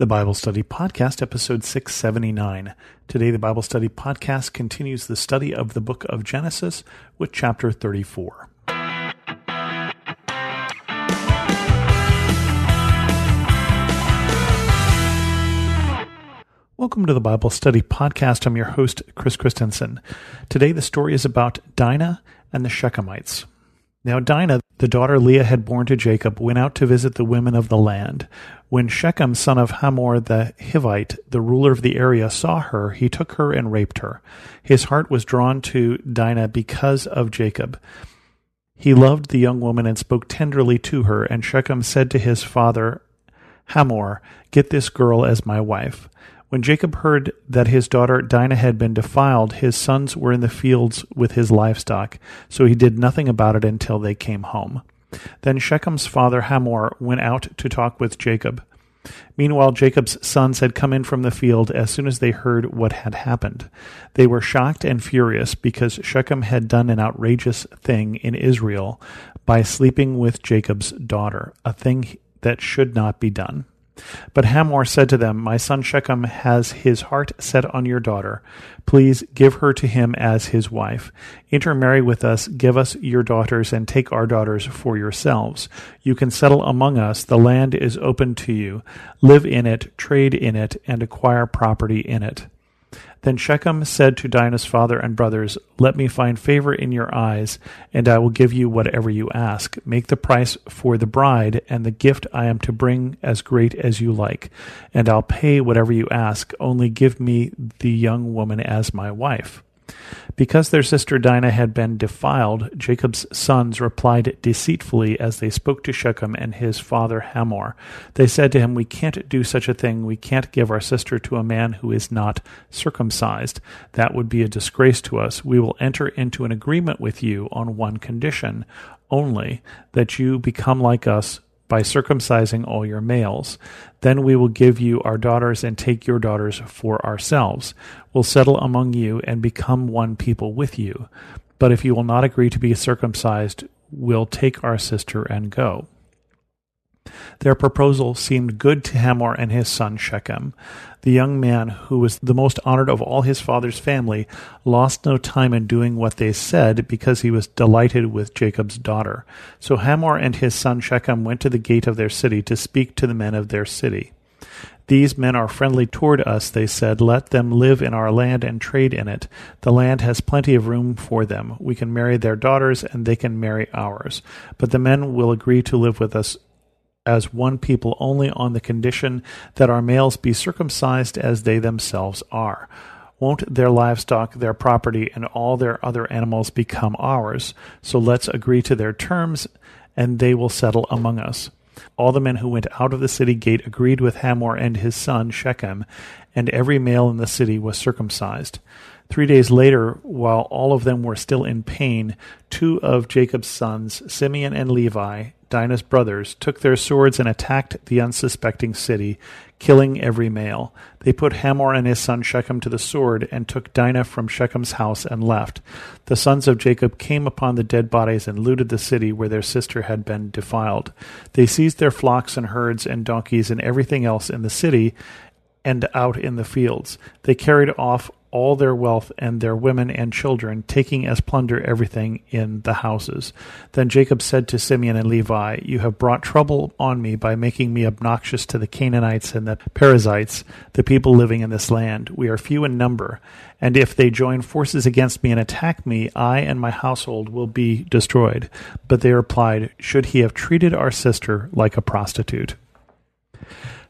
The Bible Study Podcast, episode 679. Today, the Bible Study Podcast continues the study of the book of Genesis with chapter 34. Welcome to the Bible Study Podcast. I'm your host, Chris Christensen. Today, the story is about Dinah and the Shechemites. Now, Dinah, the daughter Leah had borne to Jacob, went out to visit the women of the land. When Shechem, son of Hamor the Hivite, the ruler of the area, saw her, he took her and raped her. His heart was drawn to Dinah because of Jacob. He loved the young woman and spoke tenderly to her, and Shechem said to his father Hamor, Get this girl as my wife. When Jacob heard that his daughter Dinah had been defiled, his sons were in the fields with his livestock, so he did nothing about it until they came home. Then Shechem's father Hamor went out to talk with Jacob. Meanwhile, Jacob's sons had come in from the field as soon as they heard what had happened. They were shocked and furious because Shechem had done an outrageous thing in Israel by sleeping with Jacob's daughter, a thing that should not be done. But Hamor said to them, My son Shechem has his heart set on your daughter. Please give her to him as his wife. Intermarry with us, give us your daughters, and take our daughters for yourselves. You can settle among us. The land is open to you. Live in it, trade in it, and acquire property in it. Then Shechem said to Dinah's father and brothers, Let me find favor in your eyes, and I will give you whatever you ask. Make the price for the bride and the gift I am to bring as great as you like, and I'll pay whatever you ask. Only give me the young woman as my wife. Because their sister Dinah had been defiled, Jacob's sons replied deceitfully as they spoke to Shechem and his father Hamor. They said to him, We can't do such a thing. We can't give our sister to a man who is not circumcised. That would be a disgrace to us. We will enter into an agreement with you on one condition only that you become like us by circumcising all your males. Then we will give you our daughters and take your daughters for ourselves. We'll settle among you and become one people with you. But if you will not agree to be circumcised, we'll take our sister and go. Their proposal seemed good to Hamor and his son Shechem. The young man, who was the most honored of all his father's family, lost no time in doing what they said because he was delighted with Jacob's daughter. So Hamor and his son Shechem went to the gate of their city to speak to the men of their city. These men are friendly toward us, they said. Let them live in our land and trade in it. The land has plenty of room for them. We can marry their daughters, and they can marry ours. But the men will agree to live with us as one people only on the condition that our males be circumcised as they themselves are. Won't their livestock, their property, and all their other animals become ours? So let's agree to their terms, and they will settle among us. All the men who went out of the city gate agreed with Hamor and his son Shechem, and every male in the city was circumcised. Three days later, while all of them were still in pain, two of Jacob's sons, Simeon and Levi, Dinah's brothers, took their swords and attacked the unsuspecting city, killing every male. They put Hamor and his son Shechem to the sword and took Dinah from Shechem's house and left. The sons of Jacob came upon the dead bodies and looted the city where their sister had been defiled. They seized their flocks and herds and donkeys and everything else in the city and out in the fields. They carried off all their wealth and their women and children, taking as plunder everything in the houses. Then Jacob said to Simeon and Levi, You have brought trouble on me by making me obnoxious to the Canaanites and the Perizzites, the people living in this land. We are few in number, and if they join forces against me and attack me, I and my household will be destroyed. But they replied, Should he have treated our sister like a prostitute?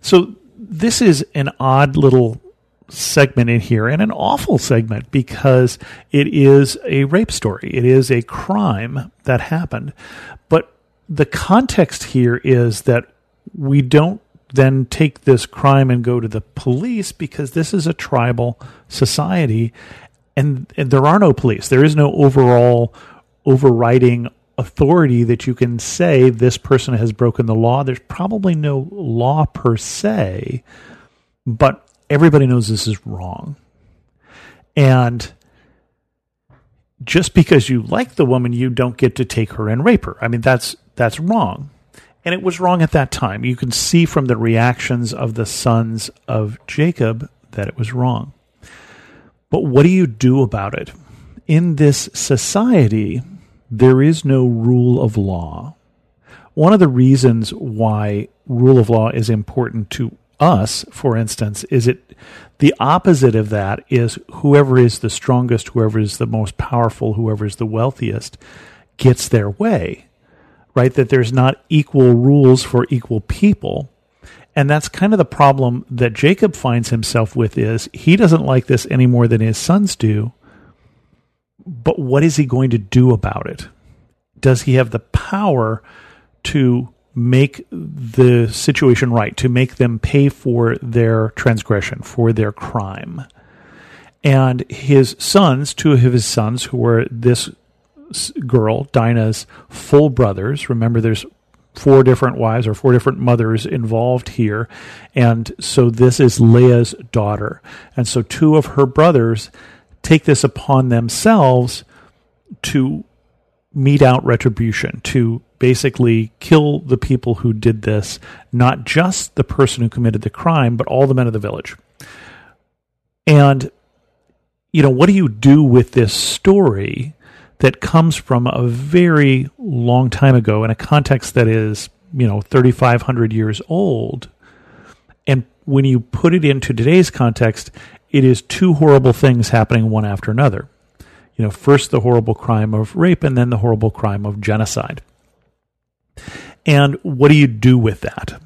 So this is an odd little segment in here and an awful segment because it is a rape story. It is a crime that happened. But the context here is that we don't then take this crime and go to the police because this is a tribal society and, and there are no police. There is no overall overriding authority that you can say this person has broken the law. There's probably no law per se, but everybody knows this is wrong. And just because you like the woman, you don't get to take her and rape her. I mean, that's that's wrong. And it was wrong at that time. You can see from the reactions of the sons of Jacob that it was wrong. But what do you do about it? In this society, there is no rule of law. One of the reasons why rule of law is important to us, for instance, is it the opposite of that is whoever is the strongest, whoever is the most powerful, whoever is the wealthiest gets their way, right? That there's not equal rules for equal people. And that's kind of the problem that Jacob finds himself with is he doesn't like this any more than his sons do. But what is he going to do about it? Does he have the power to make the situation right, to make them pay for their transgression, for their crime. And his sons, two of his sons, who were this girl, Dinah's full brothers, remember there's four different wives or four different mothers involved here. And so this is Leah's daughter. And so two of her brothers take this upon themselves to mete out retribution, to basically kill the people who did this, not just the person who committed the crime, but all the men of the village. And, you know, what do you do with this story that comes from a very long time ago in a context that is, you know, 3,500 years old? And when you put it into today's context, it is two horrible things happening one after another. You know, first the horrible crime of rape and then the horrible crime of genocide. And what do you do with that?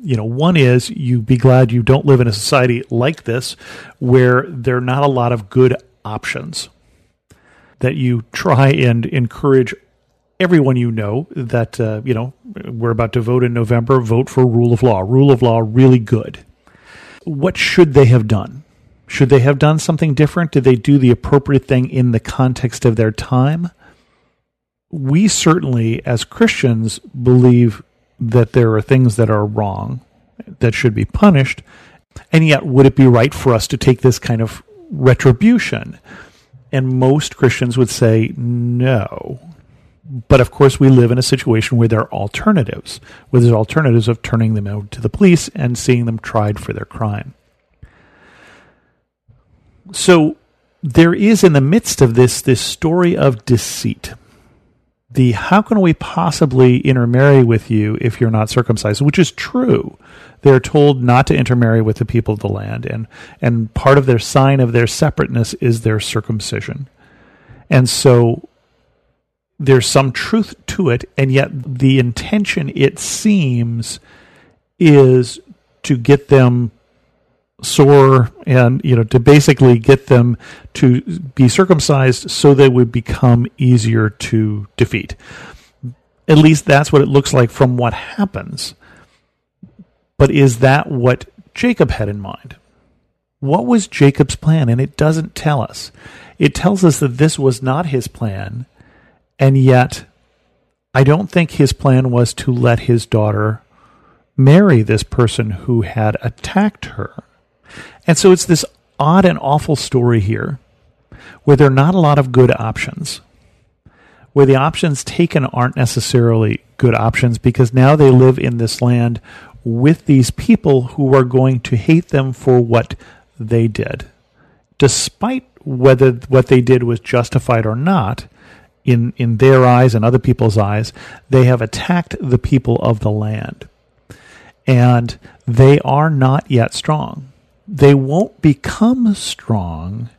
You know, one is you be glad you don't live in a society like this where there are not a lot of good options. That you try and encourage everyone you know that, uh, you know, we're about to vote in November, vote for rule of law. Rule of law, really good. What should they have done? Should they have done something different? Did they do the appropriate thing in the context of their time? We certainly, as Christians, believe that there are things that are wrong that should be punished. And yet, would it be right for us to take this kind of retribution? And most Christians would say no. But of course, we live in a situation where there are alternatives, where there's alternatives of turning them out to the police and seeing them tried for their crime. So there is in the midst of this this story of deceit the how can we possibly intermarry with you if you're not circumcised, which is true. They're told not to intermarry with the people of the land, and, and part of their sign of their separateness is their circumcision. And so there's some truth to it, and yet the intention, it seems, is to get them sore and you know to basically get them to be circumcised so they would become easier to defeat. At least that's what it looks like from what happens. But is that what jacob had in mind? What was jacob's plan? And it doesn't tell us. It tells us that this was not his plan and yet i don't think his plan was to let his daughter marry this person who had attacked her and so it's this odd and awful story here where there are not a lot of good options, where the options taken aren't necessarily good options because now they live in this land with these people who are going to hate them for what they did. Despite whether what they did was justified or not, in, in their eyes and other people's eyes, they have attacked the people of the land. And they are not yet strong they won't become strong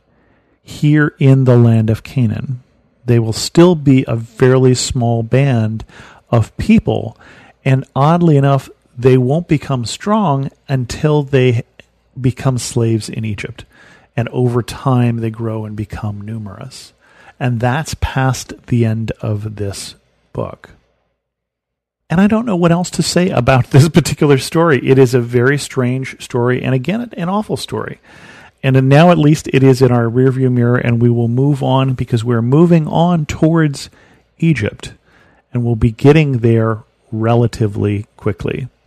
here in the land of Canaan. They will still be a fairly small band of people. And oddly enough, they won't become strong until they become slaves in Egypt. And over time, they grow and become numerous. And that's past the end of this book. And I don't know what else to say about this particular story. It is a very strange story, and again, an awful story. And now, at least, it is in our rearview mirror, and we will move on because we're moving on towards Egypt, and we'll be getting there relatively quickly.